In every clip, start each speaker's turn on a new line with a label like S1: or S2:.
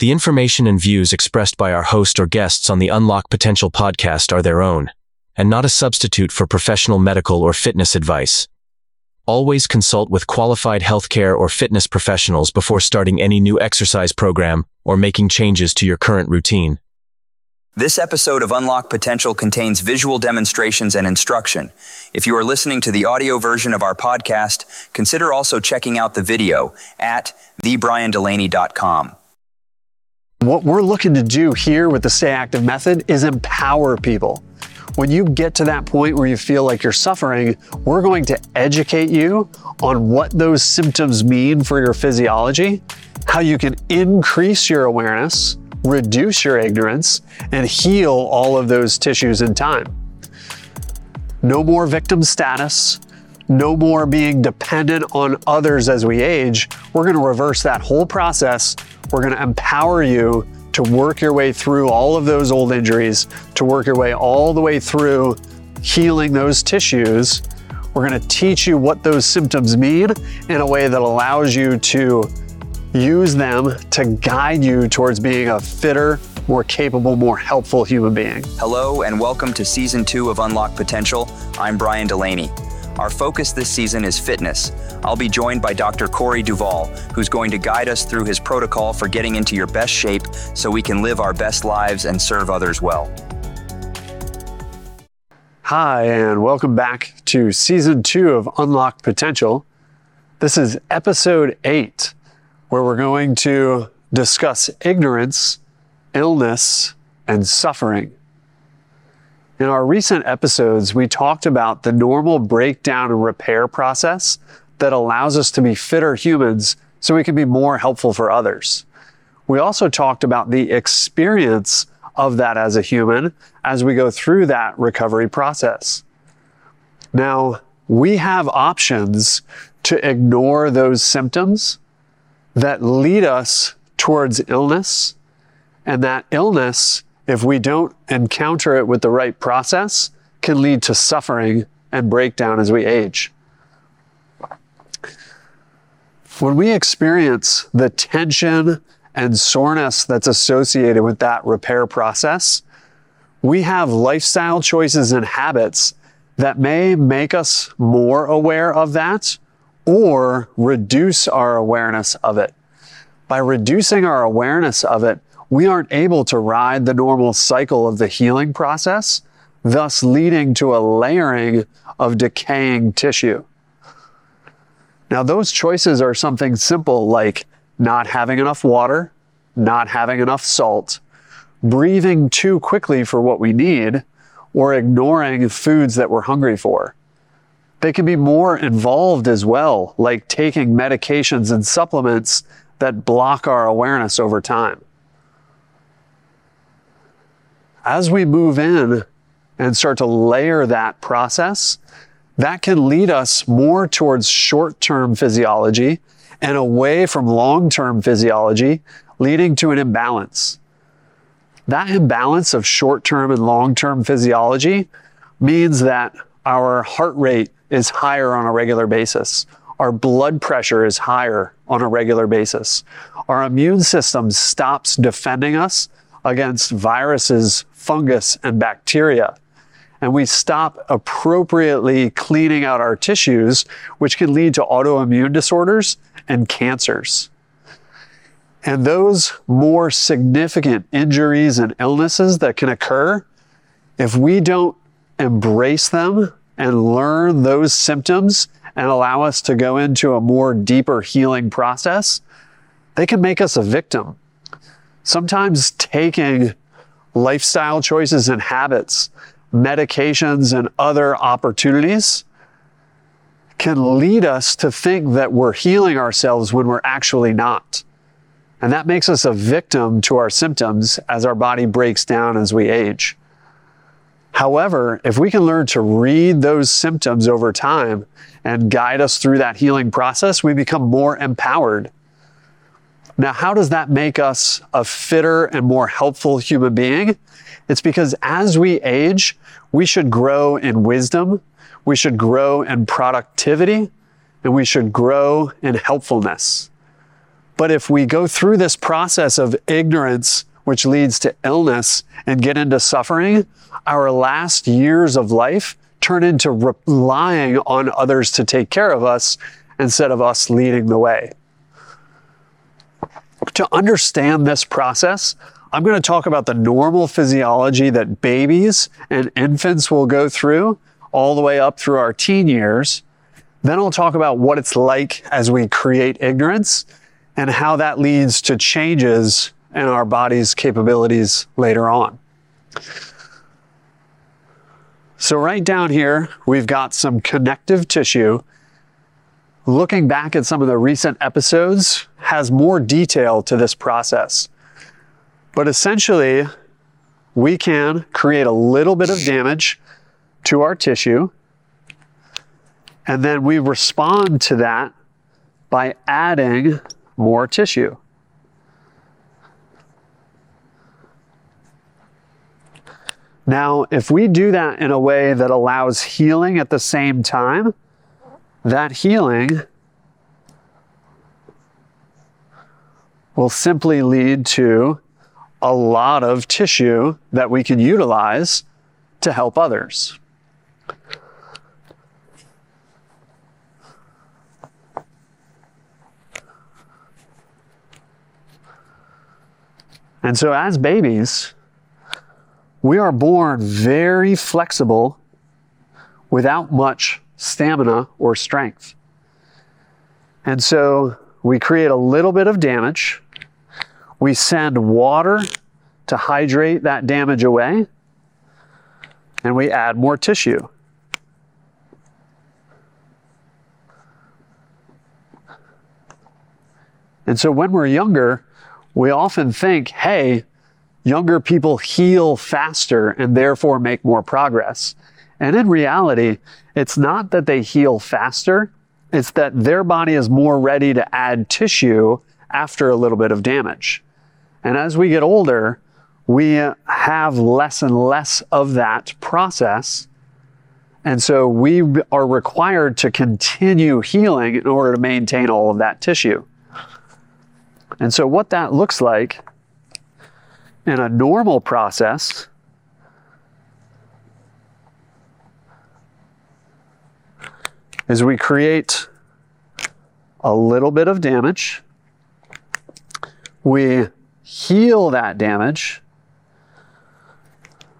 S1: The information and views expressed by our host or guests on the Unlock Potential podcast are their own, and not a substitute for professional medical or fitness advice. Always consult with qualified healthcare or fitness professionals before starting any new exercise program or making changes to your current routine.
S2: This episode of Unlock Potential contains visual demonstrations and instruction. If you are listening to the audio version of our podcast, consider also checking out the video at thebriandelaney.com.
S3: What we're looking to do here with the Stay Active method is empower people. When you get to that point where you feel like you're suffering, we're going to educate you on what those symptoms mean for your physiology, how you can increase your awareness, reduce your ignorance, and heal all of those tissues in time. No more victim status, no more being dependent on others as we age. We're going to reverse that whole process. We're going to empower you to work your way through all of those old injuries, to work your way all the way through healing those tissues. We're going to teach you what those symptoms mean in a way that allows you to use them to guide you towards being a fitter, more capable, more helpful human being.
S2: Hello, and welcome to Season 2 of Unlock Potential. I'm Brian Delaney. Our focus this season is fitness. I'll be joined by Dr. Corey Duvall, who's going to guide us through his protocol for getting into your best shape so we can live our best lives and serve others well.
S3: Hi, and welcome back to season two of Unlock Potential. This is episode eight, where we're going to discuss ignorance, illness, and suffering. In our recent episodes, we talked about the normal breakdown and repair process that allows us to be fitter humans so we can be more helpful for others. We also talked about the experience of that as a human as we go through that recovery process. Now, we have options to ignore those symptoms that lead us towards illness, and that illness if we don't encounter it with the right process, can lead to suffering and breakdown as we age. When we experience the tension and soreness that's associated with that repair process, we have lifestyle choices and habits that may make us more aware of that or reduce our awareness of it. By reducing our awareness of it, we aren't able to ride the normal cycle of the healing process, thus leading to a layering of decaying tissue. Now, those choices are something simple like not having enough water, not having enough salt, breathing too quickly for what we need, or ignoring foods that we're hungry for. They can be more involved as well, like taking medications and supplements that block our awareness over time as we move in and start to layer that process, that can lead us more towards short term physiology and away from long term physiology, leading to an imbalance. That imbalance of short term and long term physiology means that our heart rate is higher on a regular basis. Our blood pressure is higher on a regular basis. Our immune system stops defending us against viruses, fungus, and bacteria. And we stop appropriately cleaning out our tissues, which can lead to autoimmune disorders and cancers. And those more significant injuries and illnesses that can occur, if we don't embrace them and learn those symptoms and allow us to go into a more deeper healing process, they can make us a victim sometimes taking lifestyle choices and habits, medications, and other opportunities can lead us to think that we're healing ourselves when we're actually not. And that makes us a victim to our symptoms as our body breaks down as we age. However, if we can learn to read those symptoms over time and guide us through that healing process, we become more empowered now, how does that make us a fitter and more helpful human being? It's because as we age, we should grow in wisdom, we should grow in productivity, and we should grow in helpfulness. But if we go through this process of ignorance, which leads to illness, and get into suffering, our last years of life turn into relying on others to take care of us instead of us leading the way. To understand this process, I'm going to talk about the normal physiology that babies and infants will go through all the way up through our teen years. Then I'll talk about what it's like as we create ignorance and how that leads to changes in our body's capabilities later on. So, right down here, we've got some connective tissue. Looking back at some of the recent episodes has more detail to this process. But essentially, we can create a little bit of damage to our tissue, and then we respond to that by adding more tissue. Now, if we do that in a way that allows healing at the same time, that healing will simply lead to a lot of tissue that we can utilize to help others. And so, as babies, we are born very flexible without much stamina or strength. And so we create a little bit of damage. We send water to hydrate that damage away. And we add more tissue. And so when we're younger, we often think, hey, younger people heal faster and therefore make more progress. And in reality, it's not that they heal faster, it's that their body is more ready to add tissue after a little bit of damage. And as we get older, we have less and less of that process. And so we are required to continue healing in order to maintain all of that tissue. And so, what that looks like in a normal process, is we create a little bit of damage. We heal that damage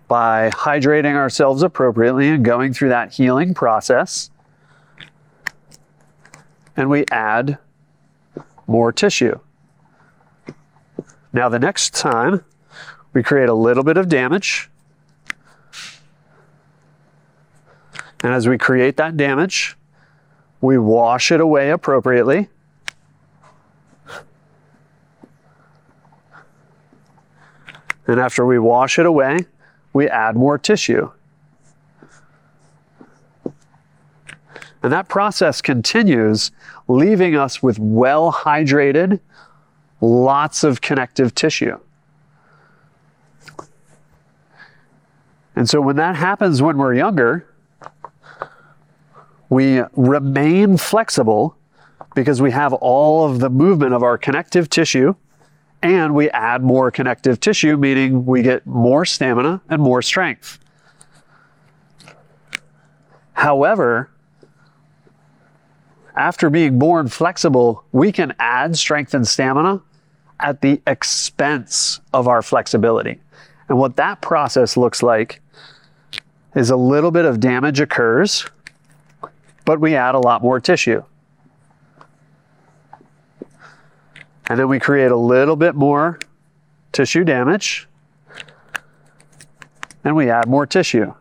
S3: by hydrating ourselves appropriately and going through that healing process. And we add more tissue. Now, the next time we create a little bit of damage. And as we create that damage, we wash it away appropriately. And after we wash it away, we add more tissue. And that process continues, leaving us with well hydrated, lots of connective tissue. And so when that happens when we're younger, we remain flexible because we have all of the movement of our connective tissue and we add more connective tissue, meaning we get more stamina and more strength. However, after being born flexible, we can add strength and stamina at the expense of our flexibility. And what that process looks like is a little bit of damage occurs, but we add a lot more tissue. And then we create a little bit more tissue damage, and we add more tissue.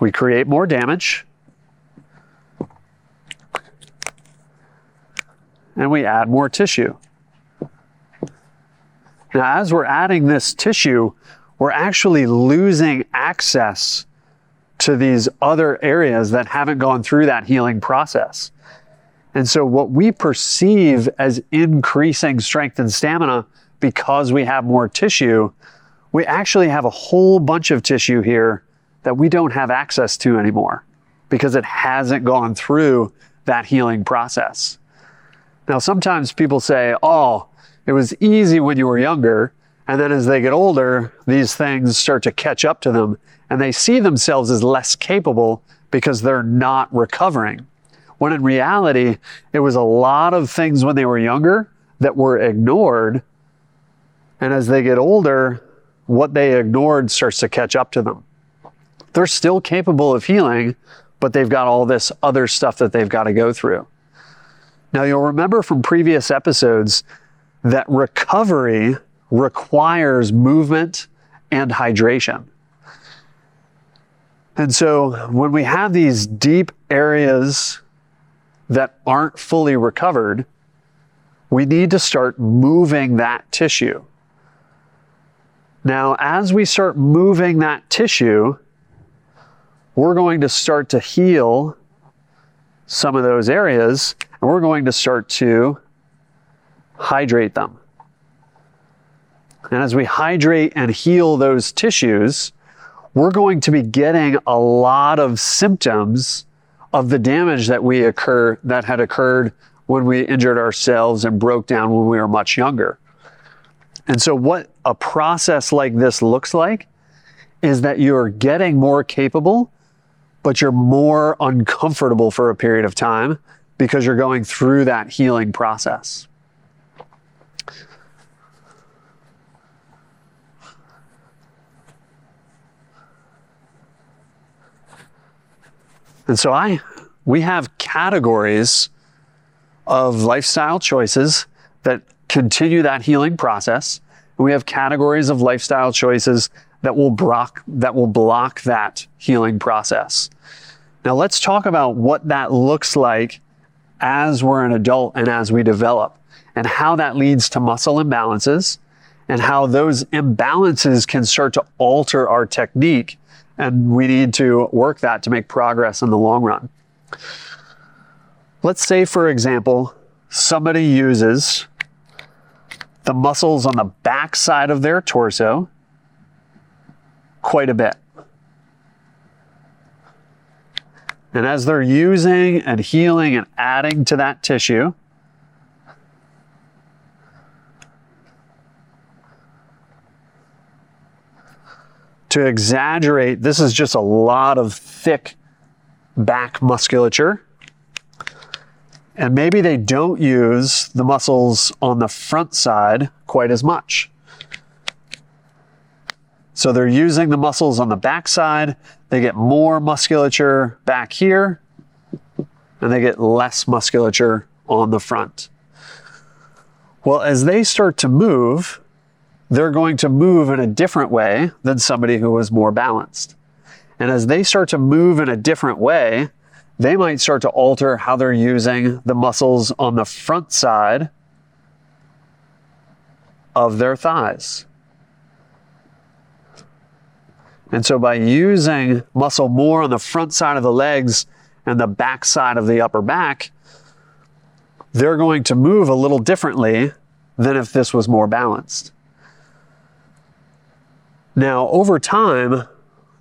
S3: We create more damage, and we add more tissue. Now, as we're adding this tissue, we're actually losing access to these other areas that haven't gone through that healing process. And so, what we perceive as increasing strength and stamina because we have more tissue, we actually have a whole bunch of tissue here that we don't have access to anymore because it hasn't gone through that healing process. Now, sometimes people say, oh, it was easy when you were younger. And then as they get older, these things start to catch up to them and they see themselves as less capable because they're not recovering. When in reality, it was a lot of things when they were younger that were ignored. And as they get older, what they ignored starts to catch up to them. They're still capable of healing, but they've got all this other stuff that they've got to go through. Now, you'll remember from previous episodes that recovery requires movement and hydration. And so when we have these deep areas that aren't fully recovered, we need to start moving that tissue. Now, as we start moving that tissue, we're going to start to heal some of those areas and we're going to start to hydrate them. And as we hydrate and heal those tissues, we're going to be getting a lot of symptoms of the damage that we occur that had occurred when we injured ourselves and broke down when we were much younger. And so what a process like this looks like is that you're getting more capable, but you're more uncomfortable for a period of time because you're going through that healing process. And so I we have categories of lifestyle choices that continue that healing process. We have categories of lifestyle choices that will block that will block that healing process. Now let's talk about what that looks like as we're an adult and as we develop and how that leads to muscle imbalances and how those imbalances can start to alter our technique and we need to work that to make progress in the long run. Let's say, for example, somebody uses the muscles on the back side of their torso quite a bit. And as they're using and healing and adding to that tissue, to exaggerate, this is just a lot of thick back musculature. And maybe they don't use the muscles on the front side quite as much. So they're using the muscles on the back side. They get more musculature back here, and they get less musculature on the front. Well, as they start to move, they're going to move in a different way than somebody who is more balanced. And as they start to move in a different way, they might start to alter how they're using the muscles on the front side of their thighs. And so by using muscle more on the front side of the legs and the back side of the upper back, they're going to move a little differently than if this was more balanced. Now, over time,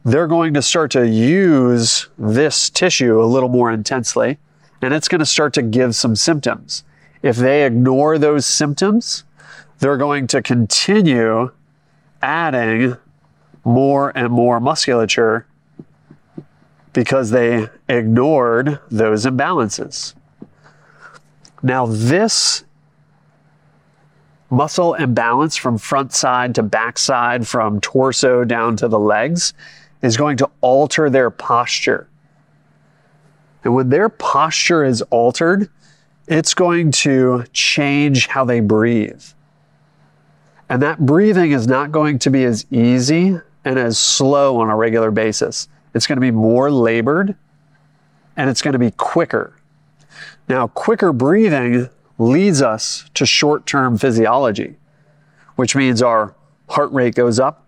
S3: they're going to start to use this tissue a little more intensely, and it's going to start to give some symptoms. If they ignore those symptoms, they're going to continue adding more and more musculature because they ignored those imbalances. Now, this muscle imbalance from front side to back side, from torso down to the legs, is going to alter their posture. And when their posture is altered, it's going to change how they breathe. And that breathing is not going to be as easy and as slow on a regular basis. It's going to be more labored and it's going to be quicker. Now, quicker breathing leads us to short term physiology, which means our heart rate goes up,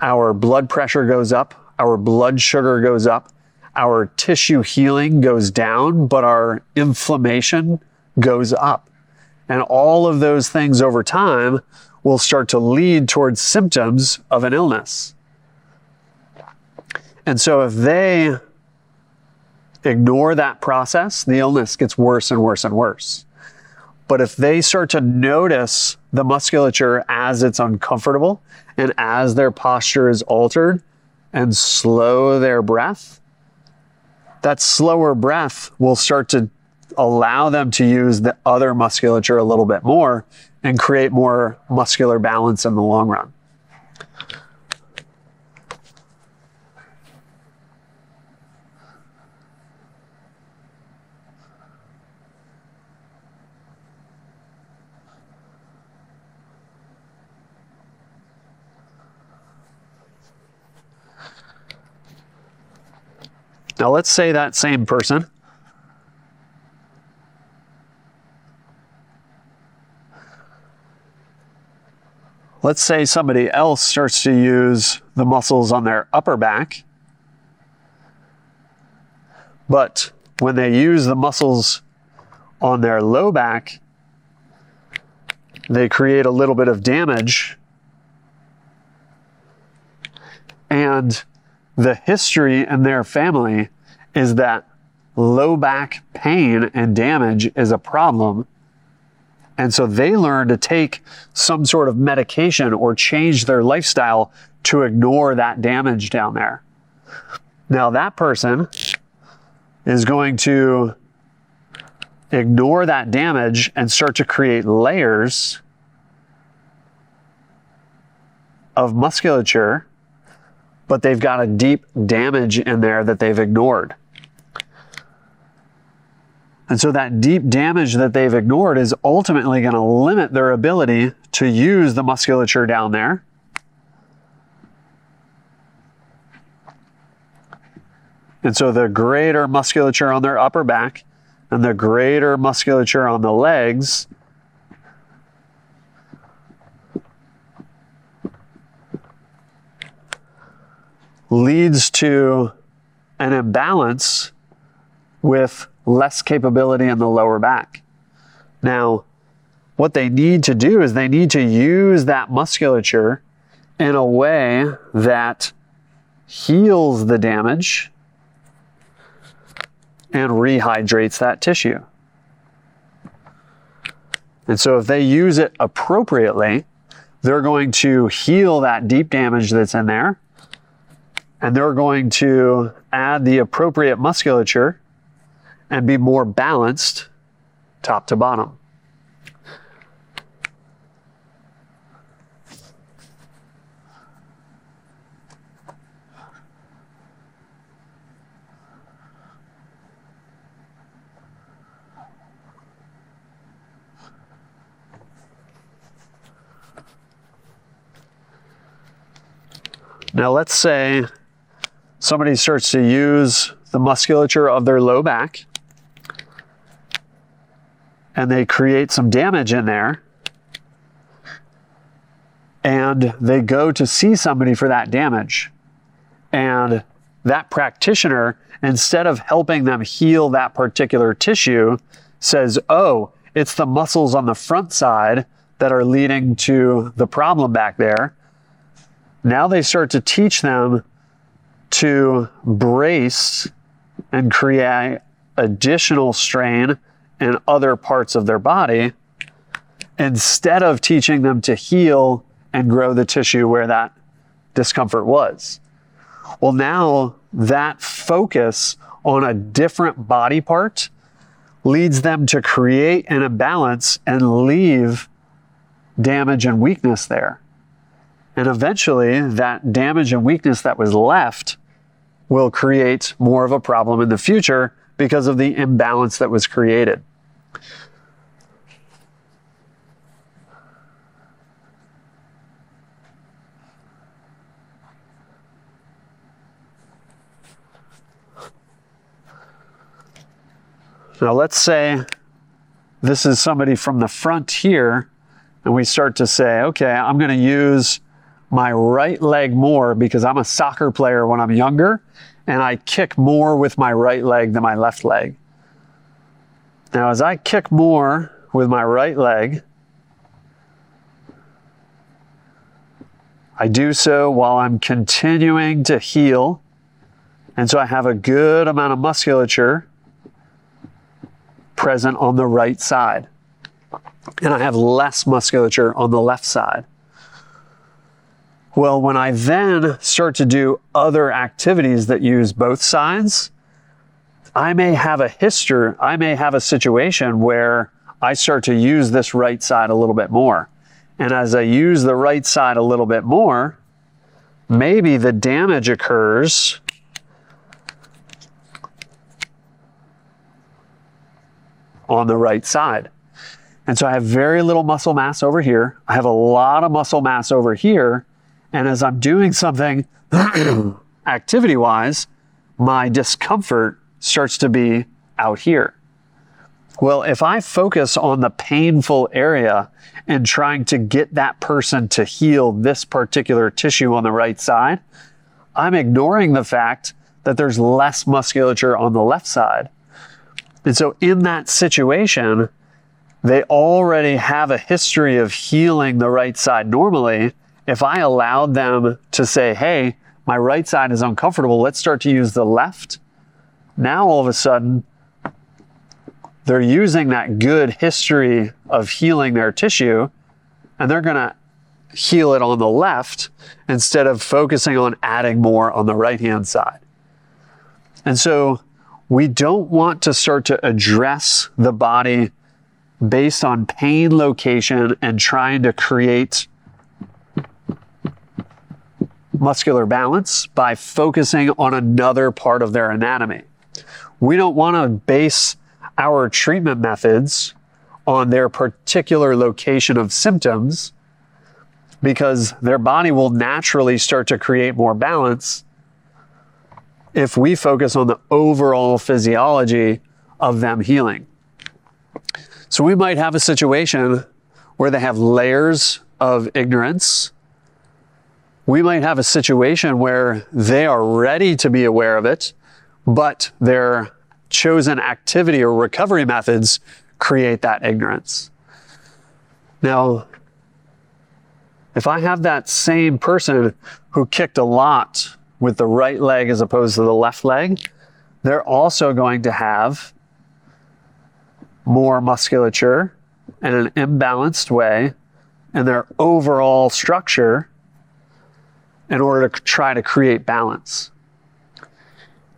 S3: our blood pressure goes up, our blood sugar goes up, our tissue healing goes down, but our inflammation goes up. And all of those things over time will start to lead towards symptoms of an illness. And so if they ignore that process, the illness gets worse and worse and worse. But if they start to notice the musculature as it's uncomfortable and as their posture is altered and slow their breath, that slower breath will start to allow them to use the other musculature a little bit more and create more muscular balance in the long run. Now, let's say that same person let's say somebody else starts to use the muscles on their upper back, but when they use the muscles on their low back, they create a little bit of damage. And the history in their family is that low back pain and damage is a problem. And so they learn to take some sort of medication or change their lifestyle to ignore that damage down there. Now, that person is going to ignore that damage and start to create layers of musculature but they've got a deep damage in there that they've ignored. And so that deep damage that they've ignored is ultimately going to limit their ability to use the musculature down there. And so the greater musculature on their upper back and the greater musculature on the legs leads to an imbalance with less capability in the lower back. Now, what they need to do is they need to use that musculature in a way that heals the damage and rehydrates that tissue. And so, if they use it appropriately, they're going to heal that deep damage that's in there and they're going to add the appropriate musculature and be more balanced top to bottom. Now, let's say somebody starts to use the musculature of their low back and they create some damage in there and they go to see somebody for that damage. And that practitioner, instead of helping them heal that particular tissue, says, Oh, it's the muscles on the front side that are leading to the problem back there. Now they start to teach them to brace and create additional strain in other parts of their body instead of teaching them to heal and grow the tissue where that discomfort was. Well, now that focus on a different body part leads them to create an imbalance and leave damage and weakness there. And eventually, that damage and weakness that was left will create more of a problem in the future because of the imbalance that was created. Now, let's say this is somebody from the front here, and we start to say, okay, I'm going to use my right leg more because I'm a soccer player when I'm younger and I kick more with my right leg than my left leg. Now, as I kick more with my right leg, I do so while I'm continuing to heal And so I have a good amount of musculature present on the right side. And I have less musculature on the left side. Well, when I then start to do other activities that use both sides, I may have a history, I may have a situation where I start to use this right side a little bit more. And as I use the right side a little bit more, maybe the damage occurs on the right side. And so I have very little muscle mass over here. I have a lot of muscle mass over here. And as I'm doing something activity wise, my discomfort starts to be out here. Well, if I focus on the painful area and trying to get that person to heal this particular tissue on the right side, I'm ignoring the fact that there's less musculature on the left side. And so in that situation, they already have a history of healing the right side normally. If I allowed them to say, hey, my right side is uncomfortable, let's start to use the left. Now all of a sudden, they're using that good history of healing their tissue and they're going to heal it on the left instead of focusing on adding more on the right hand side. And so we don't want to start to address the body based on pain location and trying to create muscular balance by focusing on another part of their anatomy. We don't want to base our treatment methods on their particular location of symptoms because their body will naturally start to create more balance if we focus on the overall physiology of them healing. So we might have a situation where they have layers of ignorance. We might have a situation where they are ready to be aware of it, but their chosen activity or recovery methods create that ignorance. Now, if I have that same person who kicked a lot with the right leg as opposed to the left leg, they're also going to have more musculature in an imbalanced way and their overall structure in order to try to create balance.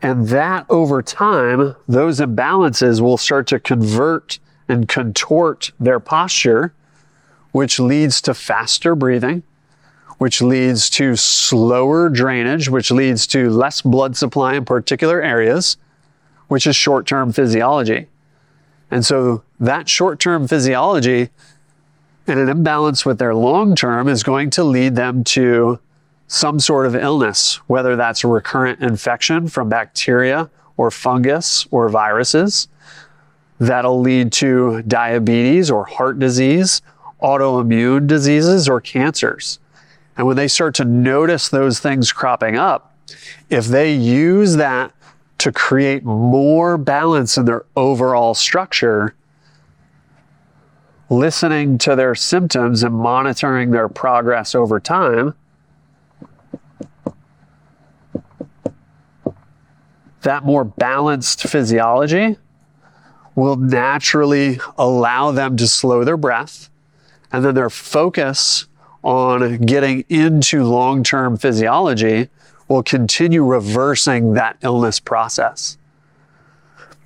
S3: And that over time, those imbalances will start to convert and contort their posture, which leads to faster breathing, which leads to slower drainage, which leads to less blood supply in particular areas, which is short term physiology. And so that short term physiology and an imbalance with their long term is going to lead them to some sort of illness, whether that's a recurrent infection from bacteria or fungus or viruses. That'll lead to diabetes or heart disease, autoimmune diseases, or cancers. And when they start to notice those things cropping up, if they use that to create more balance in their overall structure, listening to their symptoms and monitoring their progress over time, that more balanced physiology will naturally allow them to slow their breath and then their focus on getting into long term physiology will continue reversing that illness process.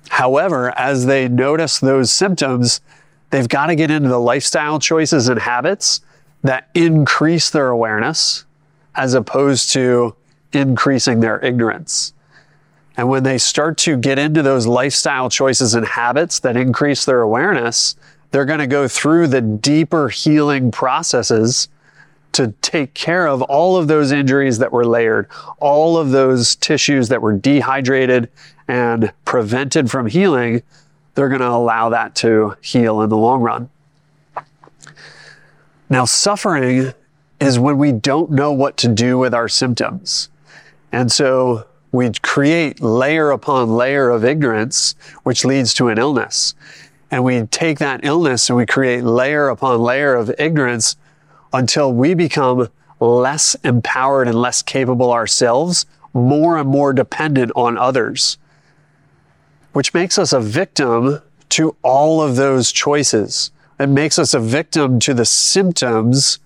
S3: However, as they notice those symptoms, they've got to get into the lifestyle choices and habits that increase their awareness as opposed to increasing their ignorance. And when they start to get into those lifestyle choices and habits that increase their awareness, they're going to go through the deeper healing processes to take care of all of those injuries that were layered, all of those tissues that were dehydrated and prevented from healing, they're going to allow that to heal in the long run. Now, suffering is when we don't know what to do with our symptoms. And so we create layer upon layer of ignorance, which leads to an illness. And we take that illness and we create layer upon layer of ignorance until we become less empowered and less capable ourselves more and more dependent on others, which makes us a victim to all of those choices. It makes us a victim to the symptoms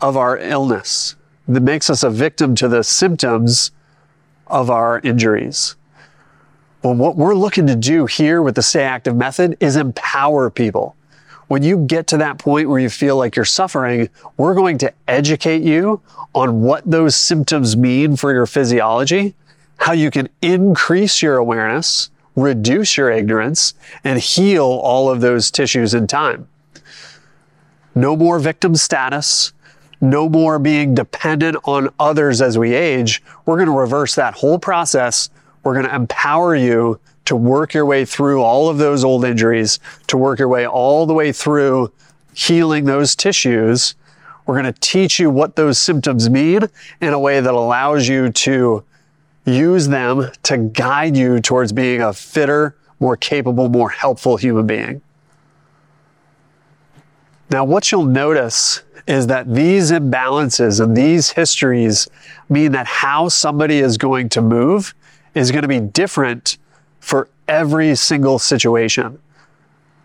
S3: of our illness. It makes us a victim to the symptoms of our injuries. Well, what we're looking to do here with the Stay Active method is empower people. When you get to that point where you feel like you're suffering, we're going to educate you on what those symptoms mean for your physiology, how you can increase your awareness, reduce your ignorance, and heal all of those tissues in time. No more victim status, no more being dependent on others as we age. We're going to reverse that whole process. We're going to empower you to work your way through all of those old injuries, to work your way all the way through healing those tissues. We're going to teach you what those symptoms mean in a way that allows you to use them to guide you towards being a fitter, more capable, more helpful human being. Now, what you'll notice is that these imbalances and these histories mean that how somebody is going to move is going to be different for every single situation.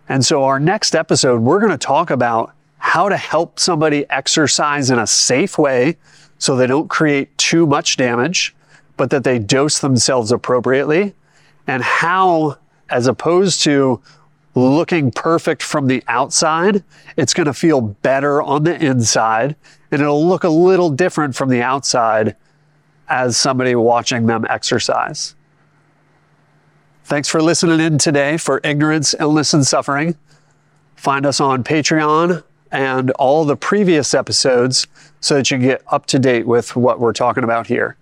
S3: And so, our next episode, we're going to talk about how to help somebody exercise in a safe way so they don't create too much damage, but that they dose themselves appropriately, and how, as opposed to looking perfect from the outside, it's going to feel better on the inside, and it'll look a little different from the outside as somebody watching them exercise. Thanks for listening in today for Ignorance, Illness, and Suffering. Find us on Patreon and all the previous episodes so that you can get up to date with what we're talking about here.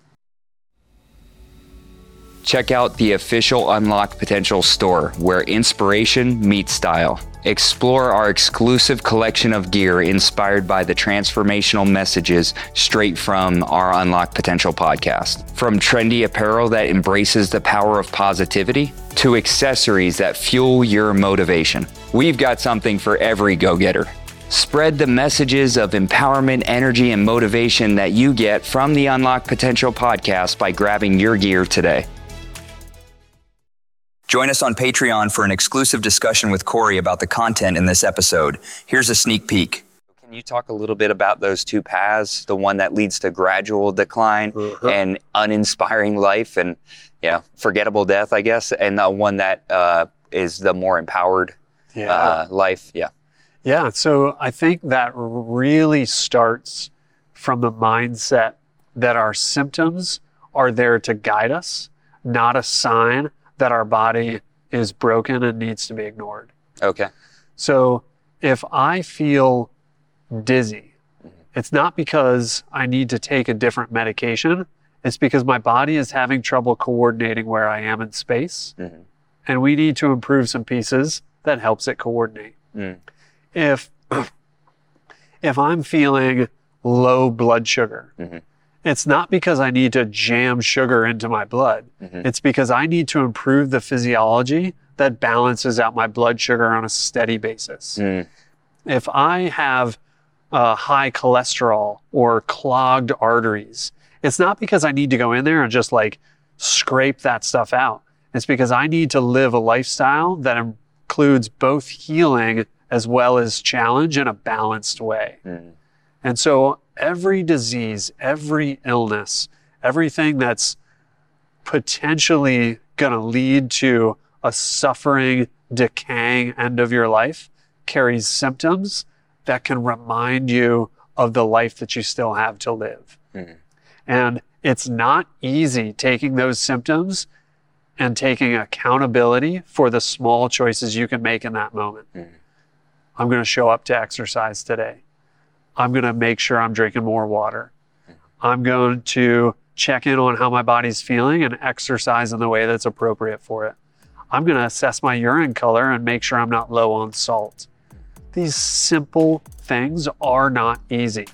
S2: Check out the official Unlock Potential store where inspiration meets style. Explore our exclusive collection of gear inspired by the transformational messages straight from our Unlock Potential podcast. From trendy apparel that embraces the power of positivity to accessories that fuel your motivation. We've got something for every go getter. Spread the messages of empowerment, energy, and motivation that you get from the Unlock Potential podcast by grabbing your gear today. Join us on Patreon for an exclusive discussion with Corey about the content in this episode. Here's a sneak peek. Can you talk a little bit about those two paths, the one that leads to gradual decline
S3: Uh-huh.
S2: and uninspiring life and you know, forgettable death, I guess, and the one that uh, is the more empowered
S3: Yeah.
S2: uh, life? Yeah.
S3: Yeah, so I think that really starts from the mindset that our symptoms are there to guide us, not a sign that our body is broken and needs to be ignored.
S2: Okay.
S3: So if I feel dizzy, it's not because I need to take a different medication. It's because my body is having trouble coordinating where I am in space.
S2: Mhm.
S3: And we need to improve some pieces that helps it coordinate.
S2: Mm.
S3: If if I'm feeling low blood sugar,
S2: Mhm.
S3: It's not because I need to jam sugar into my blood.
S2: Mhm.
S3: It's because I need to improve the physiology that balances out my blood sugar on a steady basis.
S2: Mm.
S3: If I have uh, high cholesterol or clogged arteries, it's not because I need to go in there and just like scrape that stuff out. It's because I need to live a lifestyle that includes both healing as well as challenge in a balanced way.
S2: Mm.
S3: And so every disease, every illness, everything that's potentially going to lead to a suffering, decaying end of your life carries symptoms that can remind you of the life that you still have to live.
S2: Mhm.
S3: And it's not easy taking those symptoms and taking accountability for the small choices you can make in that moment. I'm going to show up to exercise today. I'm going to make sure I'm drinking more water. I'm going to check in on how my body's feeling and exercise in the way that's appropriate for it. I'm going to assess my urine color and make sure I'm not low on salt. These simple things are not easy.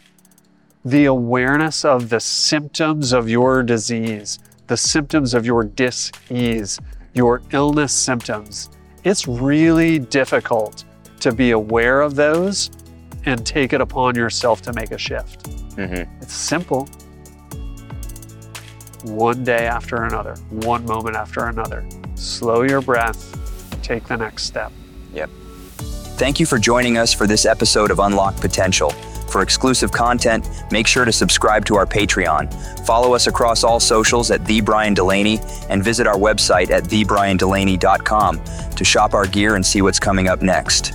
S3: The awareness of the symptoms of your disease, the symptoms of your dis-ease, your illness symptoms, it's really difficult to be aware of those and take it upon yourself to make a shift.
S2: Mhm.
S3: It's simple. one day after another, one moment after another. Slow your breath, take the next step.
S2: Yep. Thank you for joining us for this episode of Unlock Potential. For exclusive content, make sure to subscribe to our Patreon. Follow us across all socials at The Brian Delaney and visit our website at thebriandelaney.com to shop our gear and see what's coming up next.